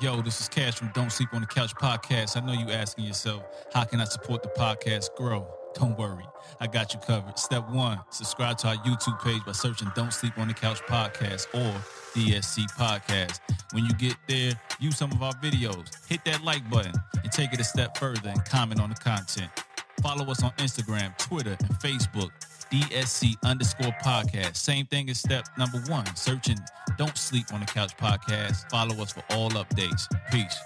Yo, this is Cash from Don't Sleep on the Couch podcast. I know you asking yourself, how can I support the podcast grow? Don't worry, I got you covered. Step one, subscribe to our YouTube page by searching Don't Sleep on the Couch podcast or DSC podcast. When you get there, view some of our videos, hit that like button, and take it a step further and comment on the content. Follow us on Instagram, Twitter, and Facebook. DSC underscore podcast. Same thing as step number one, searching Don't Sleep on the Couch podcast. Follow us for all updates. Peace.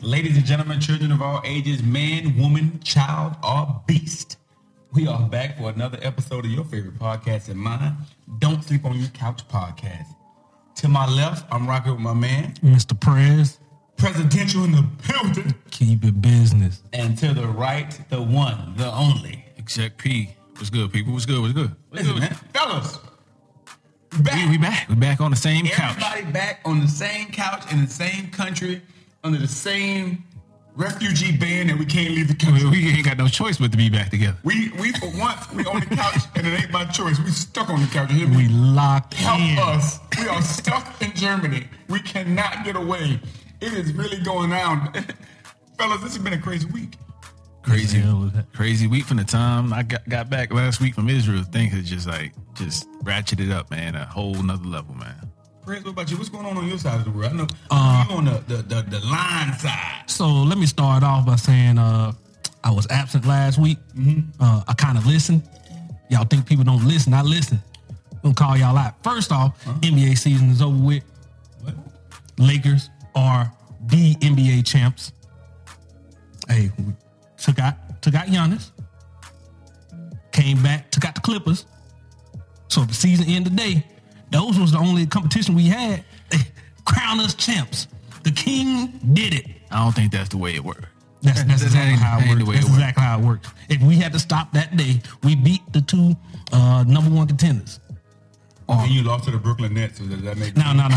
Ladies and gentlemen, children of all ages, man, woman, child, or beast. We are back for another episode of your favorite podcast and mine, Don't Sleep on Your Couch podcast. To my left, I'm rocking with my man, Mr. Prez, presidential in the building. keep it business. And to the right, the one, the only. Exec P. What's good, people? What's good? What's good? What's Listen, good? man, fellas, we back. We, we back. We back on the same couch. Everybody back on the same couch in the same country under the same refugee ban that we can't leave the country. We, we ain't got no choice but to be back together. We we for once we on the couch and it ain't by choice. We stuck on the couch. You hear me? We locked Help in. us. We are stuck in Germany. We cannot get away. It is really going down. Fellas, this has been a crazy week. Crazy, Yeah, it was- crazy week from the time I got, got back last week from Israel. Things is just like just ratcheted up, man. A whole nother level, man. Praise, what about you? What's going on on your side of the world? I know Uh, you on the, the, the, the line side. So let me start off by saying uh, I was absent last week. Uh, I kind of listened. Y'all think people don't listen? I listen. I'm gonna call y'all out. First off, NBA season is over with. What? Lakers are the NBA champs. Hey, we took out took out Giannis. Came back, took out the Clippers. So if the season end today, those was the only competition we had. Crown us champs. The king did it. I don't think that's the way it worked. That's, that's That exactly how it the works. That's it works. exactly how it works. If we had to stop that day, we beat the two uh, number one contenders. Oh, and you lost to the Brooklyn Nets. So does that make No, no, no, no.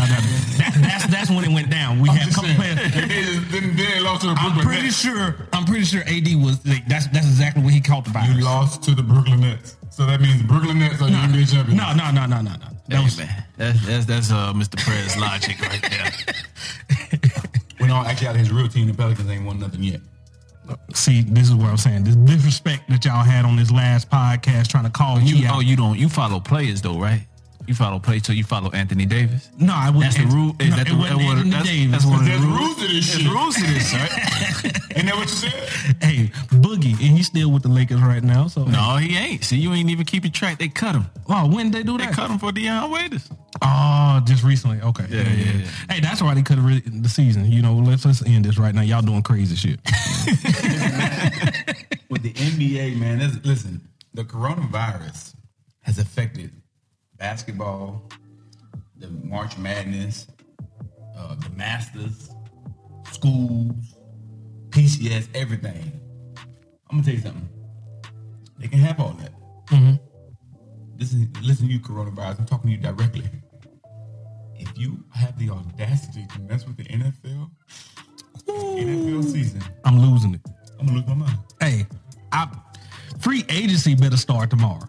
That, that's that's when it went down. We I'm had a couple saying. players. They did- Then then they lost to the Brooklyn I'm pretty Nets. sure. I'm pretty sure AD was. Like, that's that's exactly what he caught the virus. You lost to the Brooklyn Nets. So that means Brooklyn Nets are the NBA champions. No, no, no, no, no, no. That Hey, was man, that's that's that's uh, Mr. Prez logic right there. When all actually out of his real team, the Pelicans ain't won nothing yet. see. This is what I'm saying. This disrespect that y'all had on this last podcast, trying to call You, out. oh, you don't you follow players though, right? You follow players, so you follow Anthony Davis. no, I wouldn't. That's the rule. Is no, that the wasn't that what- that's, Davis. that's one of the There's rules. rules to this There's shit. rules to this, right? Ain't that what you said? Hey, Boogie, and he's still with the Lakers right now. So no, he ain't. See, you ain't even keeping track. They cut him. Oh, when did they do They cut him for Dion Waiters. Oh, just recently. Okay. Yeah, yeah, yeah. Hey, that's why they cut really the season. You know, let's let's end this right now. Y'all doing crazy shit. With the NBA, man, listen, the coronavirus has affected basketball, the March Madness, uh, the Masters, schools, PCS, everything. I'm gonna tell you something. They can have all that. Listen, listen, you coronavirus. I'm talking to you directly. If you have the audacity to mess with the NFL, NFL season, I'm losing it. I'm gonna lose my mind. Hey, I free agency better start tomorrow.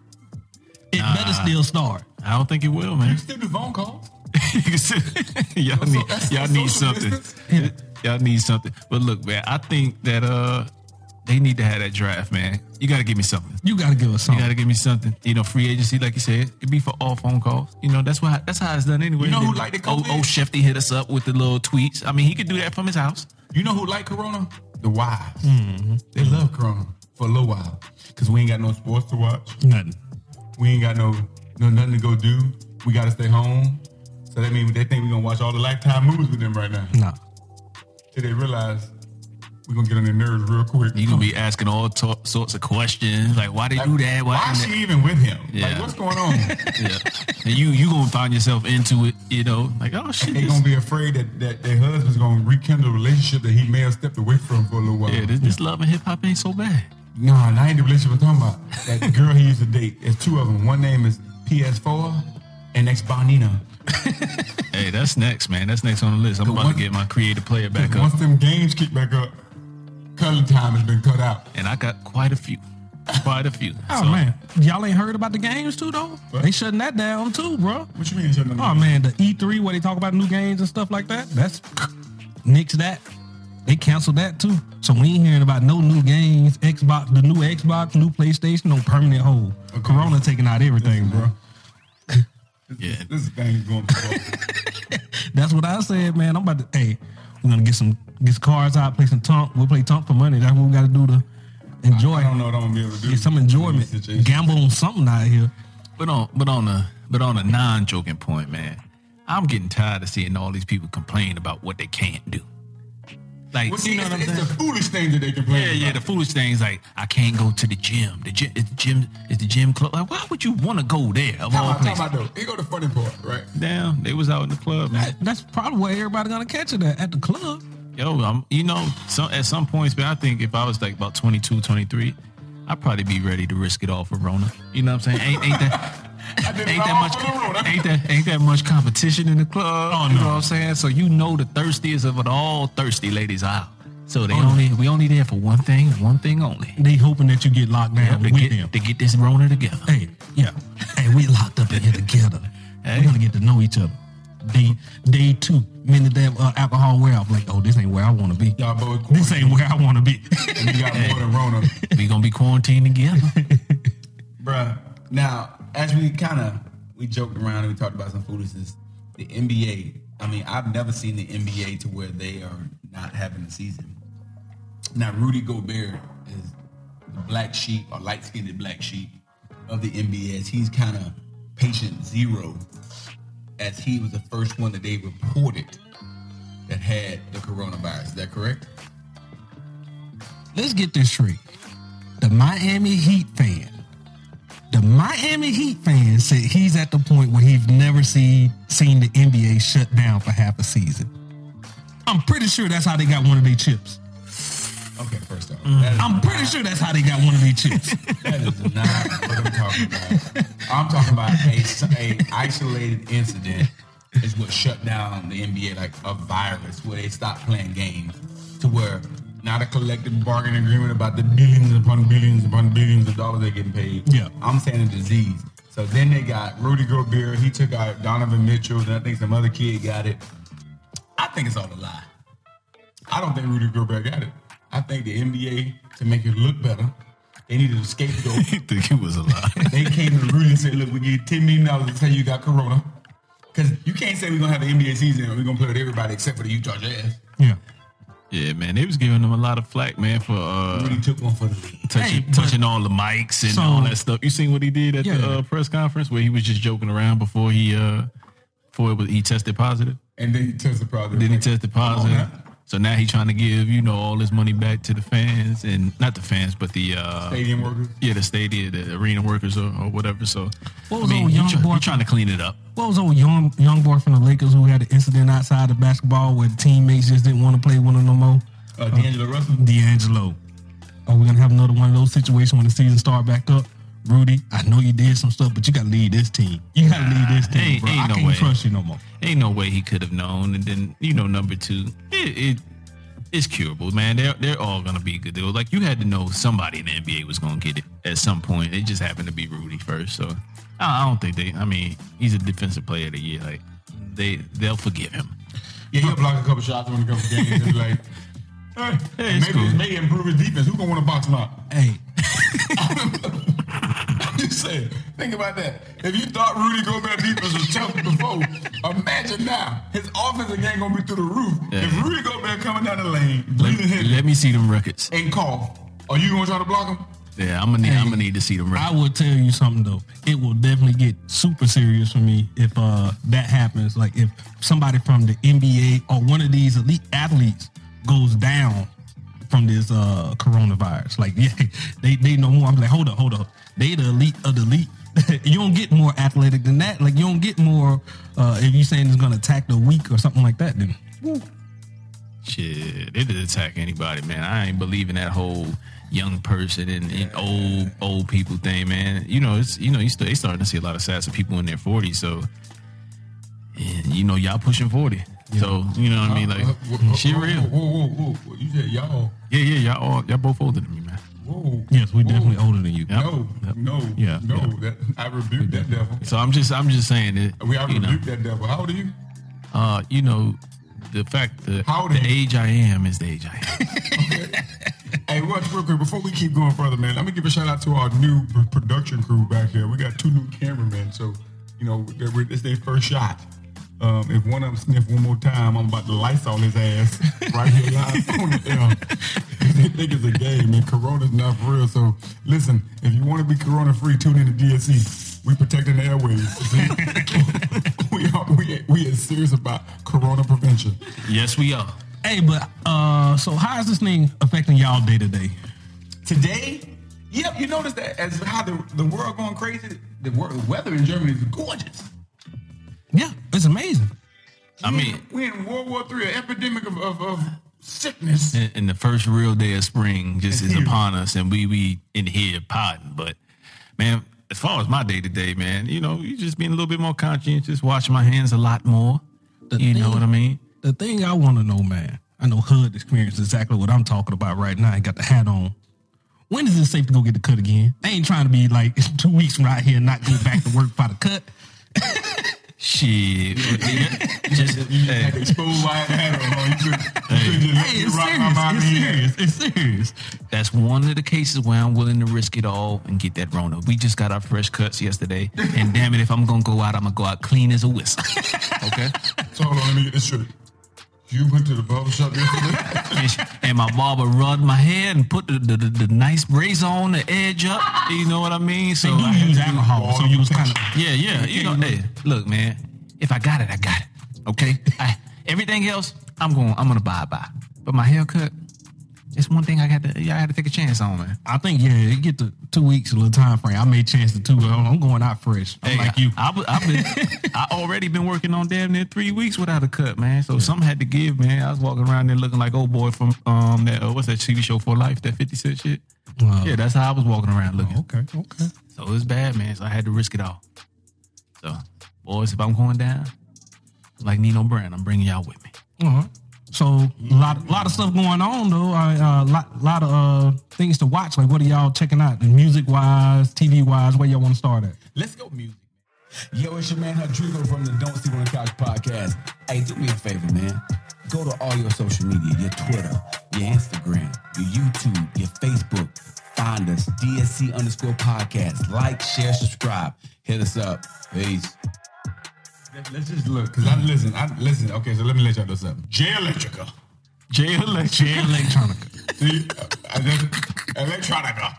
It better still start. I don't think it will, man. can still do phone calls. y'all need y'all need something. Y'all need something. But look, man, I think that uh they need to have that draft, man. You got to give me something. You got to give us You got to give me something. You know, free agency, like you said, it'd be for all phone calls. You know, that's why that's how it's done anyway. You know who like oh, COVID? oh, Shefty hit us up with the little tweets. I mean, he could do that from his house. You know who like Corona? The wives. They love Corona for a little while because we ain't got no sports to watch. Nothing. We ain't got no no nothing to go do. We got to stay home. So that means they think we're gonna watch all the Lifetime movies with them right now. Nah. Till they realize we're gonna get on their nerves real quick. You gonna be asking all to- sorts of questions like, why they do that? Why is didn't she even with him? Yeah. Like what's going on? Yeah, and you you gonna find yourself into it. You know, like oh shit, they this, gonna be afraid that, that their husband's gonna rekindle a relationship that he may have stepped away from for a little while. yeah, this, this love and hip hop ain't so bad. No, that ain't the relationship I'm talking about. That girl he used to date. There's two of them. One name is PS4 and next Bonina. Hey, that's next, man. That's next on the list. I'm about to get my creative player back up, Once them games kick back up, cuddling time has been cut out. and I got quite a few. Quite a few. Oh So, man, y'all ain't heard about the games too though. What? They shutting that down too, bro. What you mean? shouldn't Oh man, the E3 where they talk about new games and stuff like that. That's nix that. They canceled that too. So we ain't hearing about no new games, Xbox, the new Xbox, new PlayStation, no permanent hold. Corona taking out everything, bro. Yeah. This thing's going to That's what I said, man. I'm about to. Hey, we're gonna get some get some cards out, play some tunk. We'll play tunk for money. That's what we got to do to enjoy. I don't know what I'm going to be able to do. Get some enjoyment. this. Gamble on something out here. But on but on a but on a non joking point, man, I'm getting tired of seeing all these people complain about what they can't do. Like Well, you know it's, what I'm it's saying? the foolish things that they complain Yeah, yeah, the foolish things like I can't go to the gym. The gym is the gym is the gym closed. Like, why would you want to go there of all about, talk places? about though. Here go the funny part, right? Damn, they was out in the club, man. That, that's probably where everybody gonna catch it at, at the club. Yo, I'm, you know, some, at some points, man, I think if I was like about 22, 23, I'd probably be ready to risk it all for Rona. You know what I'm saying? Ain't, ain't that I did it ain't that much for the Rona. ain't that ain't that much competition in the club? Oh, You no. know what I'm saying? So you know the thirstiest of it all thirsty ladies out. So they Oh, no. only we only there for one thing, one thing only. They hoping that you get locked down to with get them. to get this Rona together. Hey, yeah. Hey, we locked up in here together. Hey. We're gonna get to know each other. Day day two, minute that uh, alcohol wear off. Like, oh, this ain't where I want to be. Y'all both This ain't where I want to be. and you got more than Rona. We gonna be quarantined together. Bruh. Now, as we kind of we joked around and we talked about some foolishness, the NBA. I mean, I've never seen the NBA to where they are not having a season. Now, Rudy Gobert is the black sheep or light skinned black sheep of the NBA. He's kind of patient zero, as he was the first one that they reported that had the coronavirus. Is that correct? Let's get this straight. The Miami Heat fan, the Miami Heat fan said he's at the point where he's never seen seen the NBA shut down for half a season. I'm pretty sure that's how they got one of their chips. Okay, first off, Mm. I'm pretty sure that's how they got one of their chips. That is not what I'm talking about. I'm talking about a, a isolated incident is what shut down the NBA, like a virus where they stopped playing games to where not a collective bargaining agreement about the billions upon billions upon billions of dollars they're getting paid. Yeah. I'm saying a disease. So then they got Rudy Gobert. He took out Donovan Mitchell, and I think some other kid got it. I think it's all a lie. I don't think Rudy Gobert got it. I think the NBA, to make it look better, they needed a scapegoat. think it was a lie. they came to Rudy and said, look, we give you $10 million to say you got corona. Because you can't say we're going to have an NBA season and we're going to play with everybody except for the Utah Jazz. Yeah. Yeah, man, they was giving him a lot of flack, man, for uh, Rudy took one for the league. touching, Hey, touching all the mics and So- all that stuff. You seen what he did at the Yeah. uh, press conference where he was just joking around before he uh before it was, he tested positive. And then he tested positive. Then he tested positive. Man. so now he's trying to give you know all his money back to the fans and not the fans, but the uh, Stadium workers. yeah the stadium, the arena workers or, or whatever. So What I was mean, old young try- boy- he trying to clean it up. What was old young young boy from the Lakers who had an incident outside of basketball where the teammates just didn't want to play with him no more? Uh, D'Angelo Russell. D'Angelo. Are we gonna have another one of those situations when the season start back up? Rudy, I know you did some stuff, but you gotta lead this team. You gotta lead this team, ain't- bro. ain't I no can't way. trust you no more. Ain't no way he could have known. And then you know, number two, it, it it's curable, man. They're they're all gonna be good. Deal. Like you had to know somebody in the NBA was gonna get it at some point. It just happened to be Rudy first. So I, I don't think they. I mean, he's a defensive player of the year. Like they they'll forgive him. Yeah, he'll block a couple shots when it comes to games. and be like, hey, Hey, maybe, cool. maybe improve his defense. Who gonna want to box him out? Hey, I'm just saying, think about that. If you thought Rudy Gobert defense was tough before, imagine now his offensive game gonna be through the roof. Yeah. If Rudy Gobert coming down the lane, Let, breathing heavy, let me see them records. and cough, are you gonna try to block him? Yeah, I'm gonna need, I'm gonna need to see them Records. I will tell you something though. It will definitely get super serious for me if uh that happens. Like if somebody from the NBA or one of these elite athletes goes down from this uh coronavirus. Like yeah, they they know more. I'm like, hold up, hold up. They the elite of the elite. you don't get more athletic than that. Like you don't get more uh if you saying it's gonna attack the weak or something like that, then woo. Shit, it did attack anybody, man. I ain't believing that whole young person and, and old old people thing, man. You know, it's you know, you st- they starting to see a lot of stats of people in their 40s. So, and you know, y'all pushing 40. So you know what I mean? Like, Uh, whoa, whoa, shit real. Whoa, whoa, whoa, whoa. You said y'all. Yeah, yeah, y'all all y'all both older than me, man. Whoa. Yes, we definitely older than you. No, no, Yeah, no. yeah. That I rebuked that devil. So I'm just I'm just saying that We I you know, rebuked that devil. How old are you? uh, you know, the fact that How the age I am is the age I am. Hey, watch real quick before we keep going further, man. Let me give a shout out to our new production crew back here. We got two new cameramen, so you know it's their first shot. Um, if one of them sniff one more time, I'm about to lights on his ass right here live on the air. They think it's a game, and Corona's not for real. So listen, if you want to be Corona free, tune in to DSC. We protecting the airways. We are we we are serious about Corona prevention. yes, we are. Hey, but uh, so how is this thing affecting y'all day to day? Today, yep, you notice that as how the, the world going crazy, the wor- weather in Germany is gorgeous. Yeah, it's amazing. I mean, we in World War Three, an epidemic of, of, of sickness. and, and the first real day of spring just is upon us, and we we in here potting. But man, as far as my day to day, man, you know, you just being a little bit more conscientious, washing my hands a lot more. The you know what I mean? The thing I want to know, man, I know Hood experienced exactly what I'm talking about right now. I got the hat on. When is it safe to go get the cut again? I ain't trying to be like two weeks from right here and not go back to work by the cut. Shit, just You hey, had to expose why I had on. huh? You could, you could just Hey, it's rock serious. my mind It's serious. It's serious. that's one of the cases where I'm willing to risk it all and get that Rona. We just got our fresh cuts yesterday, and damn it, if I'm gonna go out, I'm gonna go out clean as a whistle. Okay. So hold on, let me get this straight. You went to the barber shop yesterday? And, and my barber rubbed my hair and put the, the, the, the nice brace on, the edge up. You know what I mean? So I you had use to do alcohol, so you was kind of. Yeah, yeah. You know, hey, look, man. If I got it, I got it. Okay. I, everything else, I'm going. I'm gonna buy buy. But my haircut, it's one thing I got to. Yeah, I had to take a chance on, man. I think yeah, it get the two weeks a little time frame. I made chance to two. but I'm going out fresh. I'm Hey, like you. I, I, have been. I already been working on damn near three weeks without a cut, man. So something had to give, man. I was walking around there looking like old boy from um that uh, what's that TV show for life that Fifty Cent shit. Wow. Yeah, that's how I was walking around looking. okay, okay. So it was bad, man. So I had to risk it all. So, boys, if I'm going down, like Nino Brown, I'm bringing y'all with me. Uh-huh. So a lot, lot of stuff going on though. A uh, lot, lot of uh, things to watch. Like, what are y'all checking out? Music wise, TV wise, where y'all want to start at? Let's go music. Yo, it's your man Rodrigo from the Don't Sleep on the Couch podcast. Hey, do me a favor, man. Go to all your social media, your Twitter, your Instagram, your YouTube, your Facebook. Find us, DSC underscore podcast. Like, share, subscribe. Hit us up. Peace. Let's just look, because I listen, I listen. Okay, so let me let y'all know something. J Electrica. Jay Electric. Jay Electronica. See, I just, Electronica.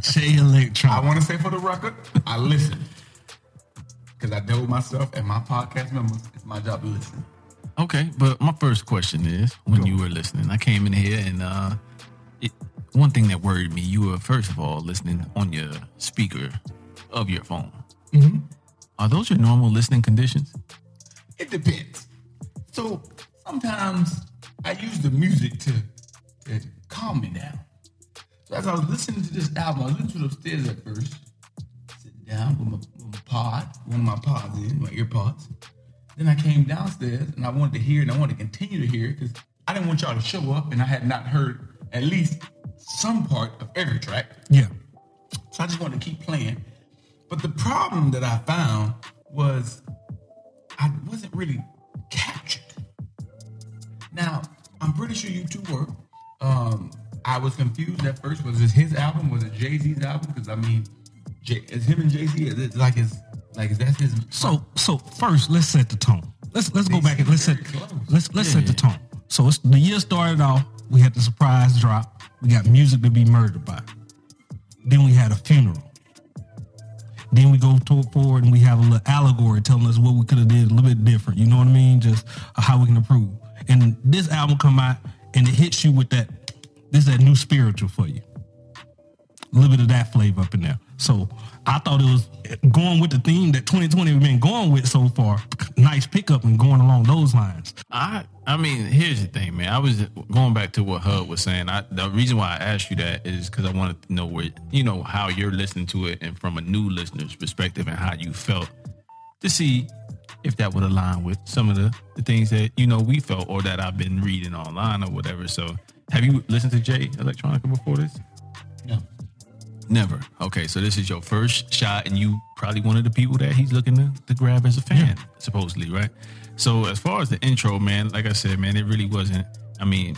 Jay Electronica. I want to say for the record, I listen. Because I dealt with myself and my podcast members. It's my job to listen. Okay, but my first question is when you were listening, I came in here and uh, it, one thing that worried me, you were first of all listening on your speaker of your phone. Mm-hmm. Are those your normal listening conditions? It depends. So sometimes I use the music to, to calm me down. So as I was listening to this album, I was listening to it upstairs at first, sitting down with my, with my pod, one of my pods in, my ear pods. Then I came downstairs and I wanted to hear and I wanted to continue to hear because I didn't want y'all to show up and I had not heard at least some part of every track. Yeah. So I just wanted to keep playing. But the problem that I found was I wasn't really captured. Now, I'm pretty sure you two were. Um, I was confused at first. Was this his album? Was it Jay Z's album? Because I mean, Jay, is him and Jay Z? Is it like his like is that his? So, so first, let's set the tone. Let's let's go back and let's set close. let's let's set the tone. So it's the year started off. We had the surprise drop. We got music to be murdered by. Then we had a funeral. Then we go to forward and we have a little allegory telling us what we could have did a little bit different. You know what I mean? Just uh, how we can improve. And this album come out and it hits you with that. This is that new spiritual for you. A little bit of that flavor up in there. So I thought it was going with the theme that 2020 we've been going with so far. Nice pickup and going along those lines. I I mean, here's the thing, man. I was going back to what Hub was saying. I, the reason why I asked you that is because I wanted to know where you know how you're listening to it and from a new listener's perspective and how you felt to see if that would align with some of the, the things that you know we felt or that I've been reading online or whatever. So, have you listened to Jay Electronica before this? Never. Okay, so this is your first shot, and you probably one of the people that he's looking to, to grab as a fan, yeah. supposedly, right? So as far as the intro, man, like I said, man, it really wasn't. I mean,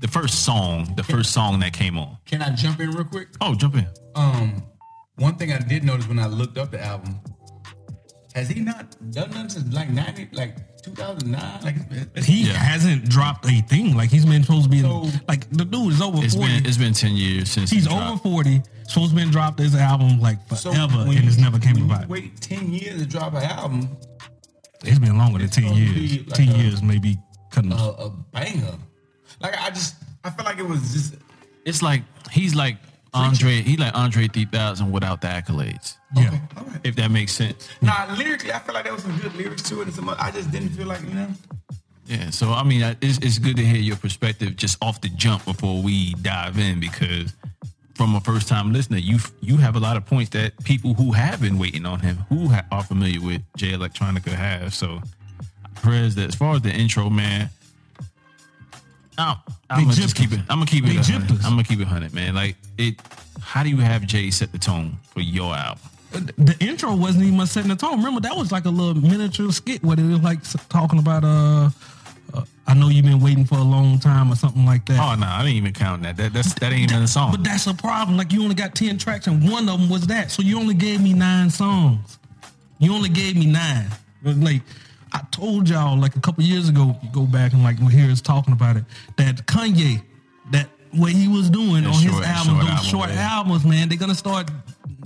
the first song, the can, first song that came on. Can I jump in real quick? Oh, jump in. Um, one thing I did notice when I looked up the album, has he not done nothing since like ninety, like 2009. Like he yeah. hasn't dropped a thing. Like he's been supposed to be so, like the dude is over. It's 40. been it's been 10 years since he's he over 40. Supposed to been dropped this album like forever, so and it's never came about. Wait ten years to drop an album. It's been longer than ten years. Like ten a, years maybe cutting a, a banger. Like I just, I feel like it was just. It's like he's like Andre, he like Andre 3000 without the accolades. Yeah. Okay. If that makes sense. Nah, lyrically, I feel like there was some good lyrics to it. And some, I just didn't feel like, you know. Yeah, so I mean, it's, it's good to hear your perspective just off the jump before we dive in because from a first time listener, you you have a lot of points that people who have been waiting on him, who ha- are familiar with Jay Electronica, have. So, as far as the intro, man, I'm, I'm gonna just keep it. I'm gonna keep it. 100. I'm gonna keep it hundred, man. Like it. How do you have Jay set the tone for your album? the intro wasn't even setting the tone. Remember that was like a little miniature skit where it was like talking about uh, uh I know you've been waiting for a long time or something like that. Oh no, I didn't even count that. That that's that ain't even a song. But that's a problem. Like you only got ten tracks and one of them was that. So you only gave me nine songs. You only gave me nine. Like I told y'all like a couple years ago, you go back and like we hear us talking about it, that Kanye, that what he was doing on his short- album, short those album, short albums, man, they're gonna start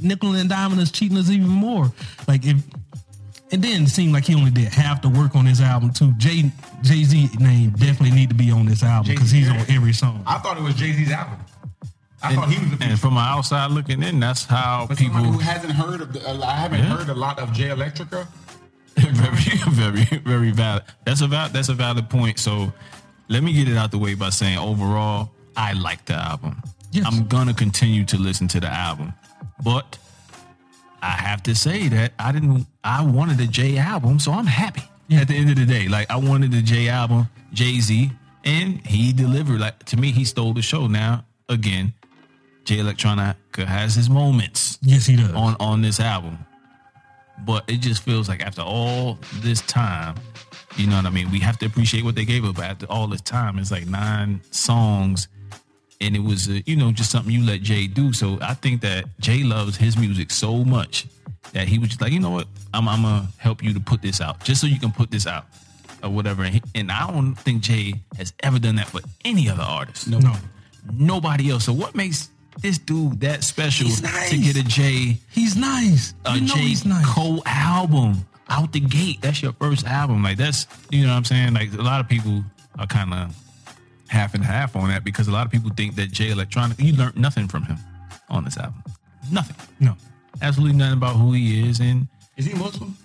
nickel and diming us, cheating us even more. Like if it didn't seem like he only did half the work on this album too. Jay Jay Z name definitely need to be on this album because he's on every song. I thought it was Jay Z's album. I thought he was the and from an outside looking in, that's how But people. who hasn't heard of, the, uh, I haven't Yeah. heard a lot of Jay Electrica. very, very, very valid. That's a val- that's a valid point. So let me get it out the way by saying overall, I like the album. Yes. I'm gonna continue to listen to the album, but I have to say that I didn't. I wanted a J album, so I'm happy. At the end of the day, like I wanted the J album, Jay Z, and he delivered. Like to me, he stole the show. Now again, Jay Electronica has his moments Yes, he does. on on this album. But it just feels like after all this time, you know what I mean? We have to appreciate what they gave us. But after all this time, it's like nine songs, and it was uh, you know just something you let Jay do. So I think that Jay loves his music so much that he was just like, you know what, I'm I'm gonna help you to put this out just so you can put this out or whatever. And, he, and I don't think Jay has ever done that for any other artist no. nobody else. So what makes this dude that special He's nice. to get a Jay? He's nice. a you know J he's nice. Cole album out the gate? That's your first album. Like that's you know what I'm saying. Like a lot of people are kind of half and half on that because a lot of people think that Jay Electronic you learned nothing from him on this album. Nothing. No. Absolutely nothing about who he is and Is he Muslim?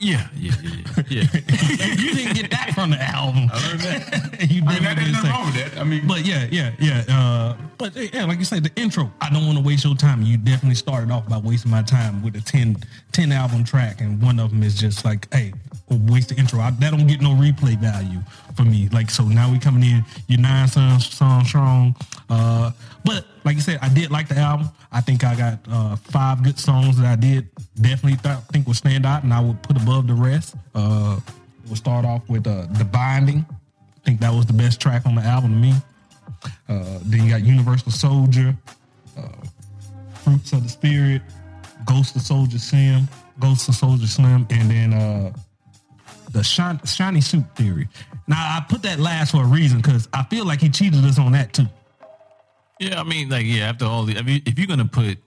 Yeah, yeah, yeah, yeah. you didn't get that from the album. I learned that. you I mean, that, didn't nothing wrong with that. I mean, But yeah, yeah, yeah. Uh, but yeah, like you said, the intro. I don't want to waste your time. You definitely started off by wasting my time with a 10, 10 album track, and one of them is just like, hey, waste the intro. I, that don't get no replay value for me. Like so, now we coming in. You're nine songs, songs strong. Uh, but like you said, I did like the album. I think I got uh, five good songs that I did definitely th- think would stand out, and I would put above the rest. Uh, we'll start off with uh, the Blinding. I think that was the best track on the album to me. Uh, then you got Universal Soldier, uh, Fruits of the Spirit, Ghost of Soulja Slim, Ghost of Soulja Slim, and then uh, the shiny Suit Theory. Now I put that last for a reason because I feel like he cheated us on that too. Yeah, I mean, like, yeah, after all the, I mean, if you're gonna put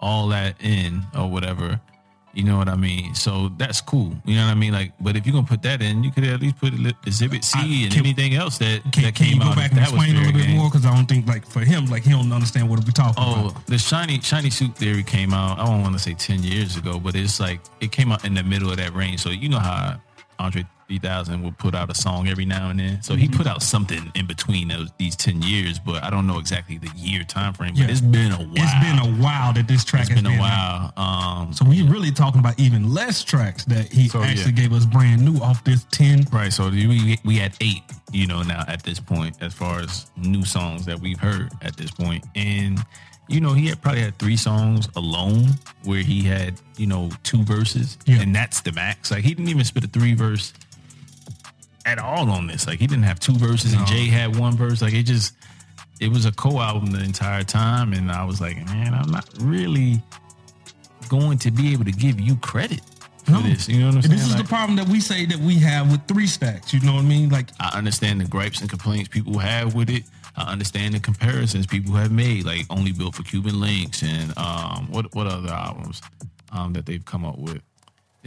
all that in or whatever, you know what I mean. So that's cool. You know what I mean. Like, but if you're gonna put that in, you could at least put Exhibit C I- and can- anything else that Can, that can you go out. back and that explain a little bit game. more? Because I don't think like for him, like he don't understand what we're talking about. Oh, about. the shiny shiny suit theory came out. I don't want to say ten years ago, but it's like it came out in the middle of that range. So you know how Andre 3000 will put out a song every now and then. So Mm-hmm. he put out something in between those these ten years, but I don't know exactly the year time frame. But Yeah. it's been a while. It's been a while that this track It's has been a out. while. Um, So we're really talking about even less tracks that he So, actually yeah. gave us brand new off this ten. Right. So we we had eight, you know, now at this point, as far as new songs that we've heard at this point, and you know, he had probably had three songs alone where he had, you know, two verses, Yeah. and that's the max. Like he didn't even spit a three verse at all on this. Like he didn't have two verses, and Jay had one verse. Like it just, it was a co album the entire time, and I was like, man, I'm not really going to be able to give you credit for No. this. You know what I'm And saying? this is Like, the problem that we say that we have with three stacks. You know what I mean? Like I understand the gripes and complaints people have with it. I understand the comparisons people have made, like only built for Cuban Linx and um, what what other albums um, that they've come up with.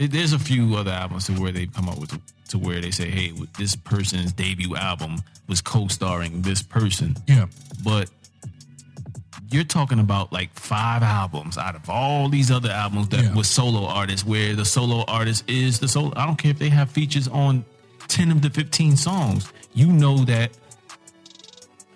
There- There's a few other albums to where they've come up with to where they say, "Hey, this person's debut album was co-starring this person," yeah, but you're talking about like five albums out of all these other albums that Yeah. was solo artists, where the solo artist is the solo. I don't care if they have features on ten of the fifteen songs. You know that.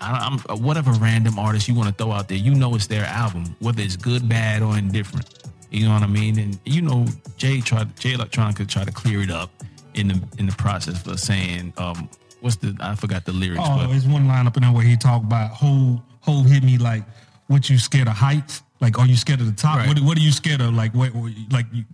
I- I'm whatever random artist you want to throw out there. You know it's their album, whether it's good, bad, or indifferent. You know what I mean? And you know, Jay tried Jay Electronica tried to clear it up in the in the process for saying, um, what's the I forgot the lyrics, Oh, but there's one line up in there where he talked about whole whole hit me like what you scared of heights? Like are you scared of the top? Right. What what are you scared of? Like what what- like you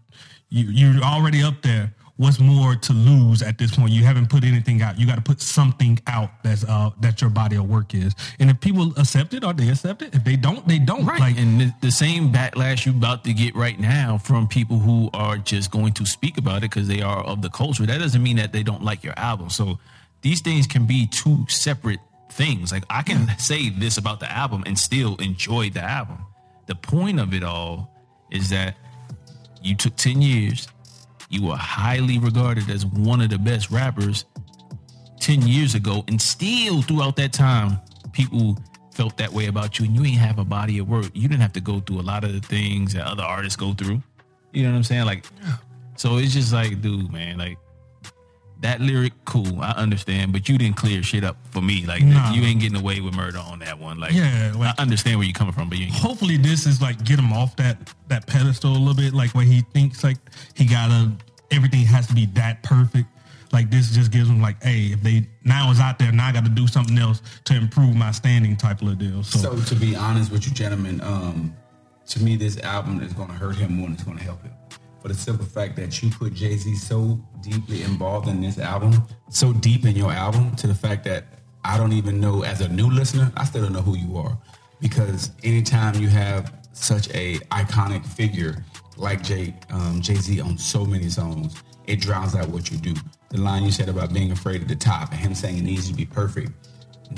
you you're already up there. What's more to lose at this point? You haven't put anything out. You got to put something out that's uh that your body of work is. And if people accept it, or they accept it. If they don't, they don't. Right. Like and the, the same backlash you about to get right now from people who are just going to speak about it because they are of the culture. That doesn't mean that they don't like your album. So these things can be two separate things. Like I can say this about the album and still enjoy the album. The point of it all is that you took 10 years, you were highly regarded as one of the best rappers 10 years ago and still throughout that time people felt that way about you and you ain't have a body of work. You didn't have to go through a lot of the things that other artists go through. You know what i'm saying? Like so it's just like dude man like that lyric cool i understand but you didn't clear shit up for me like Nah. you ain't getting away with murder on that one like Yeah, like- i understand where you're coming from but you ain't hopefully this is like get him off that that pedestal a little bit like where he thinks like he gotta everything has to be that perfect like this just gives him like hey if they now is out there now i gotta do something else to improve my standing type of deal so, So to be honest with you, gentlemen, um, to me this album is going to hurt him more than it's going to help him. For the simple fact that you put Jay Z so deeply involved in this album, so deep in your album, to the fact that I don't even know as a new listener, I still don't know who you are, because anytime you have such a iconic figure like Jay um, Jay Z on so many songs, it drowns out what you do. The line you said about being afraid of the top and him saying it needs to be perfect.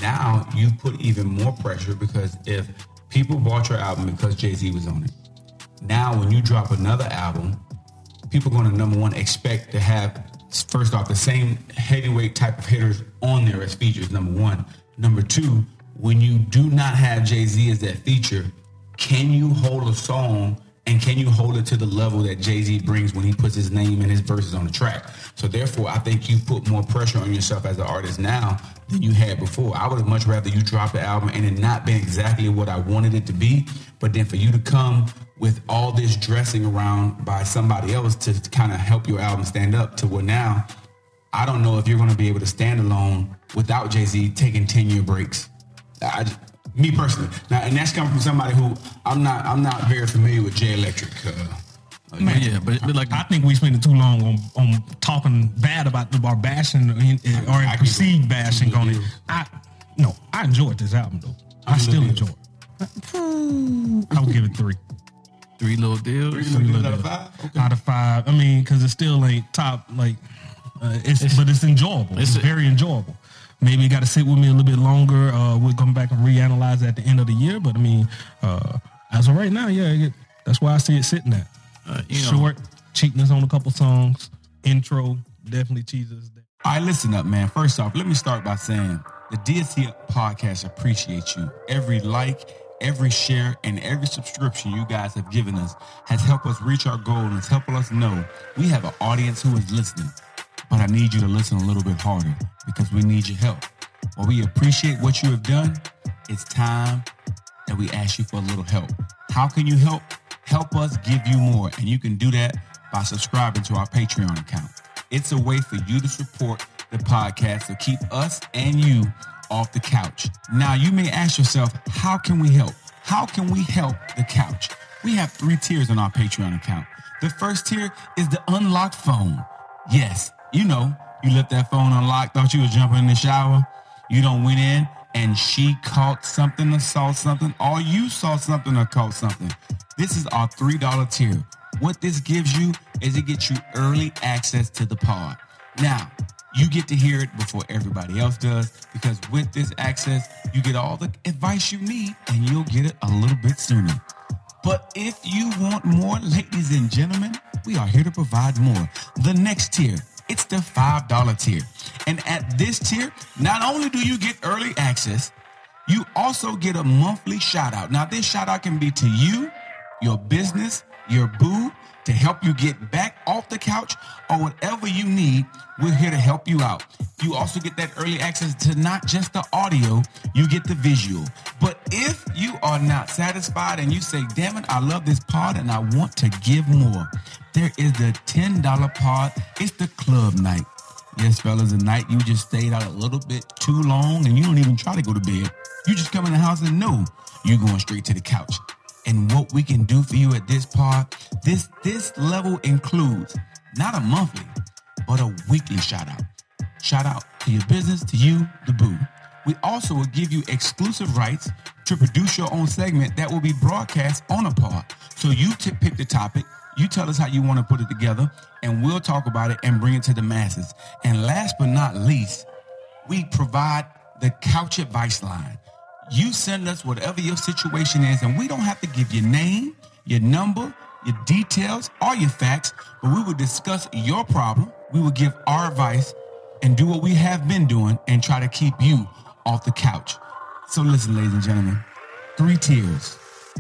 Now you put even more pressure because if people bought your album because Jay Z was on it, now when you drop another album, people going to number one expect to have first off the same heavyweight type of hitters on there as features. Number one, number two, when you do not have Jay Z as that feature, can you hold a song and can you hold it to the level that Jay Z brings when he puts his name and his verses on the track? So therefore, I think you put more pressure on yourself as an artist now than you had before. I would have much rather you drop the album and it not been exactly what I wanted it to be, but then for you to come with all this dressing around by somebody else to kind of help your album stand up to where now I don't know if you're going to be able to stand alone without Jay Z taking ten year breaks. I, me personally, now, and that's coming from somebody who I'm not. I'm not very familiar with Jay Electric. Uh, But yeah but, but like I think we spending too long on, on talking bad about the or bashing or, or I- I perceived can go- bashing can on it. I no, I enjoyed this album though. I can go still enjoy it. I would give it three. three little deals Three Three little little deals out of five? Okay. Out of five. I mean, because it still ain't top like uh, it's, but it's enjoyable. It's, it's a- very enjoyable. Maybe you got to sit with me a little bit longer. Uh, we'll come back and reanalyze at the end of the year. But I mean, uh, as of right now, yeah, it, that's why I see it sitting at Uh, you know. short, cheapness on a couple songs, intro definitely cheeses. All right, listen up, man. First off, let me start by saying the DSC podcast appreciates you. Every like, every share, and every subscription you guys have given us has helped us reach our goal and has helped us know we have an audience who is listening. But I need you to listen a little bit harder because we need your help. While we appreciate what you have done, it's time that we ask you for a little help. How can you help? Help us give you more. And you can do that by subscribing to our Patreon account. It's a way for you to support the podcast to keep us and you off the couch. Now, you may ask yourself, how can we help? how can we help the couch? We have three tiers on our Patreon account. The first tier is the unlocked phone. Yes, you know, you left that phone unlocked, thought you was jumping in the shower. You don't went in and she caught something or saw something, or you saw something or caught something. This is our $3 tier. What this gives you is it gets you early access to the pod. Now, you get to hear it before everybody else does because with this access, you get all the advice you need and you'll get it a little bit sooner. But if you want more, ladies and gentlemen, we are here to provide more. The next tier, it's the $5 tier. And at this tier, not only do you get early access, you also get a monthly shout out. Now, this shout out can be to you, your business, your boo, to help you get back off the couch or whatever you need. We're here to help you out. You also get that early access to not just the audio, you get the visual. But if you are not satisfied and you say, damn it, I love this pod and I want to give more, there is the $10 pod. It's the club night. Yes, fellas, the night you just stayed out a little bit too long and you don't even try to go to bed. You just come in the house and know you're going straight to the couch and what we can do for you at this part. This this level includes not a monthly, but a weekly shout out. Shout out to your business, to you, the boo. We also will give you exclusive rights to produce your own segment that will be broadcast on a pod. So you t- pick the topic, you tell us how you want to put it together, and we'll talk about it and bring it to the masses. And last but not least, we provide the couch advice line. You send us whatever your situation is, and we don't have to give your name, your number, your details, or your facts, but we will discuss your problem. We will give our advice and do what we have been doing and try to keep you off the couch. So listen, ladies and gentlemen, three tiers,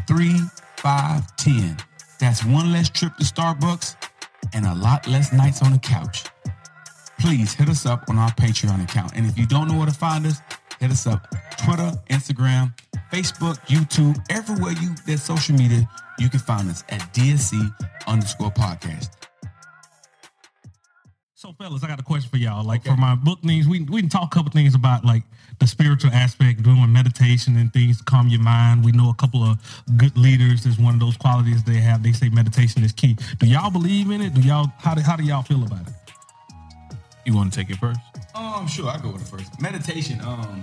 three, five, ten. That's one less trip to Starbucks and a lot less nights on the couch. Please hit us up on our Patreon account. And if you don't know where to find us, hit us up Twitter, Instagram, Facebook, YouTube, everywhere you there's social media, you can find us at DSC underscore podcast. So, fellas, I got a question for y'all. Like for my book things, we we can talk a couple things about like the spiritual aspect, doing meditation and things to calm your mind. We know a couple of good leaders is one of those qualities they have. They say meditation is key. Do y'all believe in it? Do y'all how do how do y'all feel about it? You want to take it first? Um, sure, I'll go with it first. Meditation, um,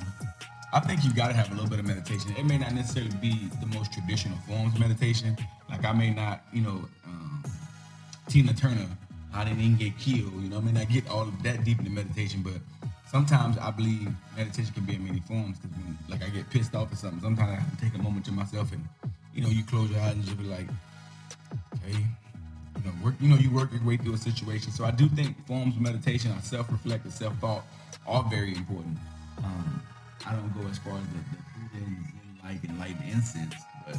I think you gotta have a little bit of meditation. It may not necessarily be the most traditional forms of meditation. Like I may not, you know, um, Tina Turner, I didn't get killed, you know, I may not get all of that deep into meditation, but sometimes I believe meditation can be in many forms because when like I get pissed off or something, sometimes I have to take a moment to myself and you know, you close your eyes and just be like, okay, you know, work, you know, you work your way through a situation. So I do think forms of meditation, self-reflective, self-thought, are very important. Um, I don't go as far as the, the and and light incense, but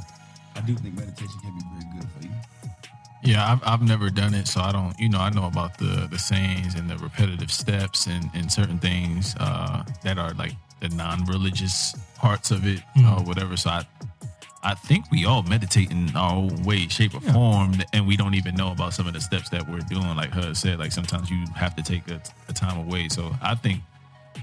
I do think meditation can be very good for you. Yeah, I've, I've never done it, so I don't. You know, I know about the the sayings and the repetitive steps and and certain things uh, that are like the non-religious parts of it or whatever. So I. I think we all meditate in our own way, shape, or form, and we don't even know about some of the steps that we're doing. Like her said, like sometimes you have to take a, a time away. So I think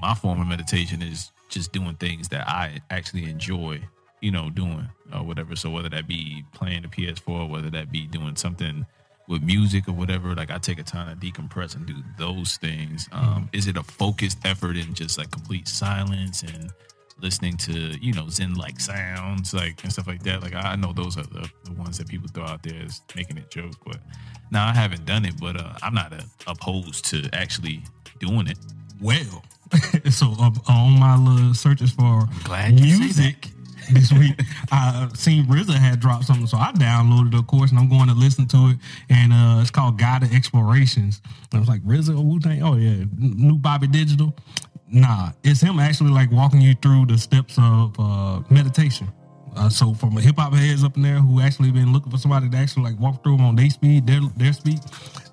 my form of meditation is just doing things that I actually enjoy, you know, doing or whatever. So whether that be playing the PS4, whether that be doing something with music or whatever, like I take a time to decompress and do those things. Um, Is it a focused effort in just like complete silence and listening to, you know, Zen like sounds, like and stuff like that? Like I know those are the, the ones that people throw out there as making it joke, but now I haven't done it, but uh, I'm not uh, opposed to actually doing it. Well, so uh, on my little searches for glad you say music this week, I seen RZA had dropped something, so I downloaded it, of course, and I'm going to listen to it. And uh, it's called Guided Explorations. And I was like, RZA, Wu Tang, oh yeah, new Bobby Digital. Nah, it's him actually like walking you through the steps of uh, meditation. Uh, so from a hip hop heads up in there who actually been looking for somebody to actually like walk through them on their speed, their their speed.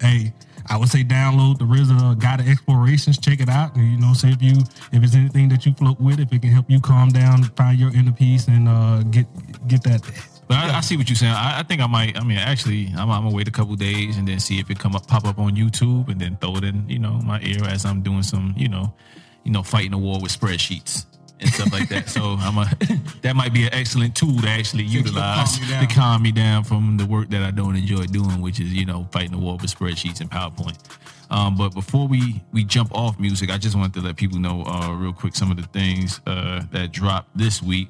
Hey, I would say download the RZA Guided Explorations. Check it out. You know, see if you if it's anything that you float with, if it can help you calm down, find your inner peace, and uh, get get that. But I, I see what you're saying. I, I think I might. I mean, actually, I'm, I'm gonna wait a couple days and then see if it come up, pop up on YouTube, and then throw it in, you know, my ear as I'm doing some, you know, you know, fighting a war with spreadsheets. and stuff like that. So I'm a that might be an excellent tool to actually to utilize calm to calm me down from the work that I don't enjoy doing, which is you know fighting the war with spreadsheets and PowerPoint. Um, but before we we jump off music, I just wanted to let people know uh, real quick some of the things uh, that dropped this week.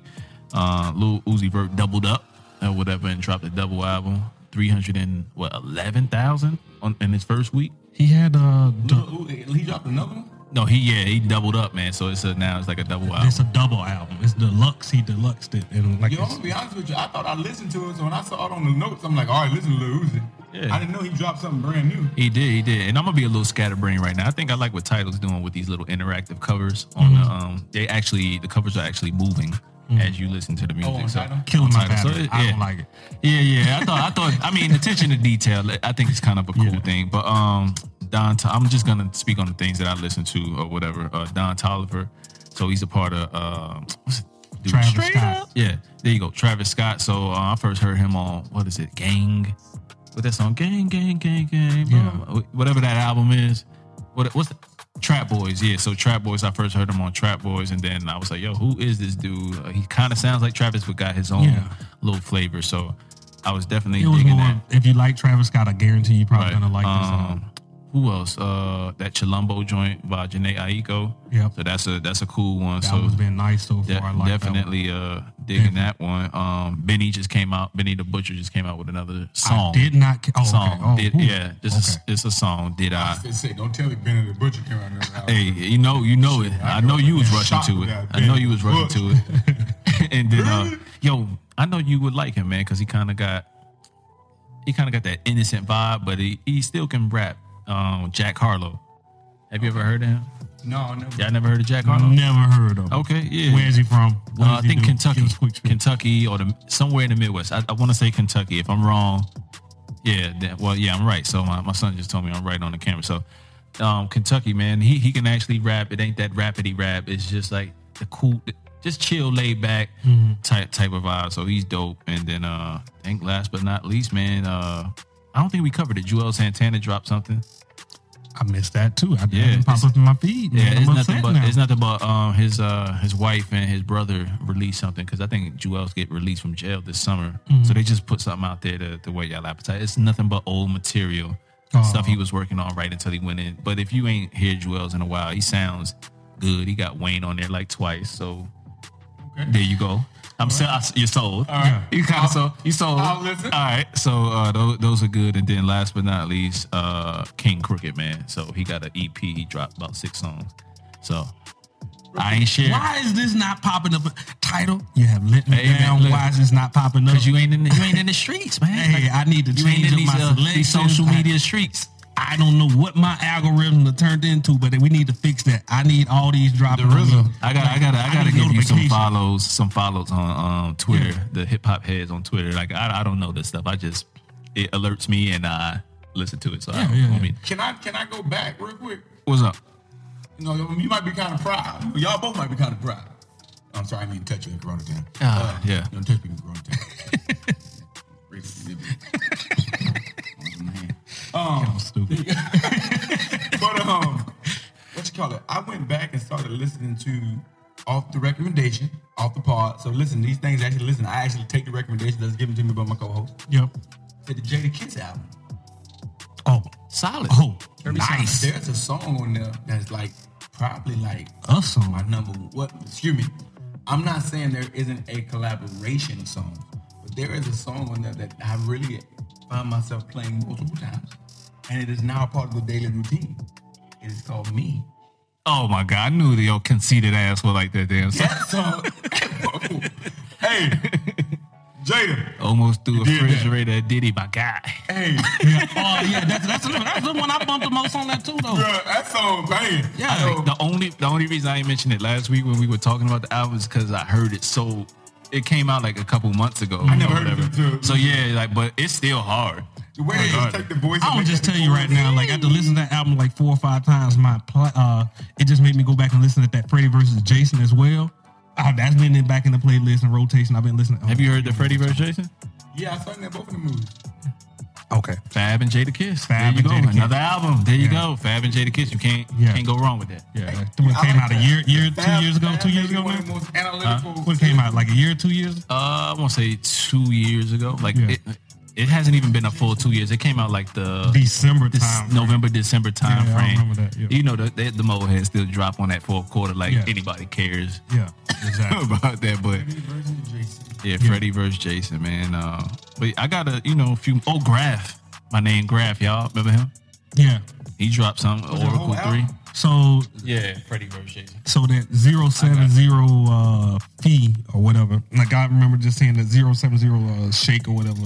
Uh, Lil Uzi Vert doubled up or whatever and dropped a double album, three hundred and what eleven thousand on in his first week. He had uh, du- Ooh, he dropped another one. No, he yeah he doubled up, man. So it's a, now it's like a double album. it's a double album. It's deluxe. He deluxed it and like Yo, I'm gonna be honest with you. I thought I listened to it, so when I saw it on the notes, I'm like, all right, listen to Lil Uzi. Yeah. I didn't know he dropped something brand new. He did, he did, and I'm gonna be a little scatterbrained right now. I think I like what Tidal's doing with these little interactive covers on the. Um, they actually the covers are actually moving as you listen to the music. on so, Tidal? Killing on my Tidal. battery. it- I don't like it. Yeah, yeah. I thought, I thought. I mean, attention to detail. I think it's kind of a cool Yeah. thing. But um, Don, I'm just gonna speak on the things that I listen to or whatever. Uh, Don Toliver. So he's a part of uh, what's it? Dude, Travis Straight Scott. Up? Yeah, there you go, Travis Scott. So uh, I first heard him on what is it, Gang? What that song, Gang, Gang, Gang, Gang, Yeah. blah, whatever that album is. What what's the, Trap Boys? Yeah, so Trap Boys. I first heard him on Trap Boys, and then I was like, yo, who is this dude? Uh, he kind of sounds like Travis, but got his own Yeah. little flavor. So I was definitely It was digging more. that. If you like Travis Scott, I guarantee you probably Right. gonna like this. Um. Who else? Uh, that Chilombo joint by Jhené Aiko. Yep. So that's a that's a cool one. That so one's been nice so far. de- like definitely uh digging that one. Um, Benny just came out. Benny the Butcher just came out with another song. I did not. Oh, song. okay. Oh, did, ooh. yeah, this is Okay. it's a song. Did I? I say, don't tell me Benny the Butcher came out. Hey, you know, you know it. I I know know you was rushing to it. I know you was rushing to it. and then, uh, yo, I know you would like him, man, because he kind of got, he kind of got that innocent vibe, but he, he still can rap. Um, Jack Harlow. Have you ever heard of him? No, never. Y'all never heard of Jack Harlow? Never heard of. him. Okay, yeah. Where is he from? What Uh, I think do? Kentucky, Give us a quick spiel. Kentucky, or the, somewhere in the Midwest. I, I want to say Kentucky. If I'm wrong, yeah. Then, well, yeah, I'm right. So my, my son just told me I'm right on the camera. So, um, Kentucky, man, he he can actually rap. It ain't that rapidy rap. It's just like the cool, just chill, laid back Mm-hmm. type type of vibe. So he's dope. And then, uh, I think last but not least, man, uh, I don't think we covered it. Juelz Santana dropped something. I missed that too. I Yeah, didn't pop up in my feed. Man. Yeah, it's I'm nothing but now. it's nothing but um his uh his wife and his brother released something because I think Juelz get released from jail this summer, Mm-hmm. so they just put something out there to, to whet y'all appetite. It's nothing but old material Oh. stuff he was working on right until he went in. But if you ain't heard Juelz in a while, he sounds good. He got Wayne on there like twice, so there you go. I'm so, I, you're sold. All right. You kind of sold. You sold. I'll listen. All right. So uh, those, those are good. And then last but not least, uh, King Crooked man. So he got an EP. He dropped about six songs. So I ain't sharing Why is this not popping up? Tidal? You have let me Hey, down. look. Why is this not popping up? because you ain't in the, you ain't in the streets, man. Hey, I need to you ain't change in up these, my uh, these social media streets. I don't know what my algorithm turned into, but we need to fix that. I need all these dropping. The on. RZA. I got I got I got to give you some notification. follows, some follows on um, Twitter, Yeah. the hip hop heads on Twitter. Like I, I don't know this stuff. I just it alerts me and I listen to it. So I, Yeah, yeah, I yeah. mean, Can I can I go back real quick? what's up? You know, you might be kind of proud. Y'all both might be kind of proud. I'm sorry, I didn't touch you in Corona time. Ah, yeah. Don't touch me in Corona time. Racist. um, Stupid. but um, what you call it? I went back and started listening to off the recommendation, off the pod. So listen, these things actually listen. I actually take the recommendation that's given to me by my co-host. Yep. Said the Jadakiss album. Oh, Solid. oh, Very nice. There's a song on there that's like probably like A song. my number what excuse me. I'm not saying there isn't a collaboration song, but there is a song on there that I really find myself playing multiple times. And it is now part of the daily routine. It is called Me. Oh my god, I knew the old conceited ass would like that damn song. hey, Jada. Almost threw a refrigerator at Diddy, my guy. Hey, Yeah. Oh, yeah. That's that's that's the one I bumped the most on that too, though. bruh, that song banging. Yeah. So, the only the only reason I ain't mentioned it last week when we were talking about the album is because I heard it so it came out like a couple months ago. I never heard it whatever. until- So yeah, like but it's still hard. The way they just take the voice. I and will make just tell you right now, like after listening to that album like four or five times, my pl- uh, it just made me go back and listen to that Freddie versus Jason as well. Uh, that's been in, back in the playlist and rotation. I've been listening. Have you heard the Freddie versus Jason? Yeah, I sang that both in the movies. Okay. Fab and Jadakiss. Fab there you and go. Jadakiss. Another album. There you Yeah. go. Fab and Jadakiss. You can't Yeah. can't go wrong with that. Yeah. That one I came like out a that. year, year, two years ago, Fab two years ago. One of the man? most analytical. What came out like a year, two years? Uh, I want to say two years ago. Like Yeah. it, it hasn't even been a full two years. It came out like the December this time. November December time Yeah, I frame. remember that, yeah. You know the the, the mole head still drop on that fourth quarter like Yeah. anybody cares Yeah, exactly. about that. But Version of Jason. yeah, Freddie versus Jason, man. Uh, but I got a you know a few. Oh, Grafh. My name Grafh, y'all remember him? yeah. He dropped some the Oracle whole three. album? So Yeah, Freddie versus Jason. so that zero seven zero uh fee or whatever. Like I remember just seeing that zero seven zero uh shake or whatever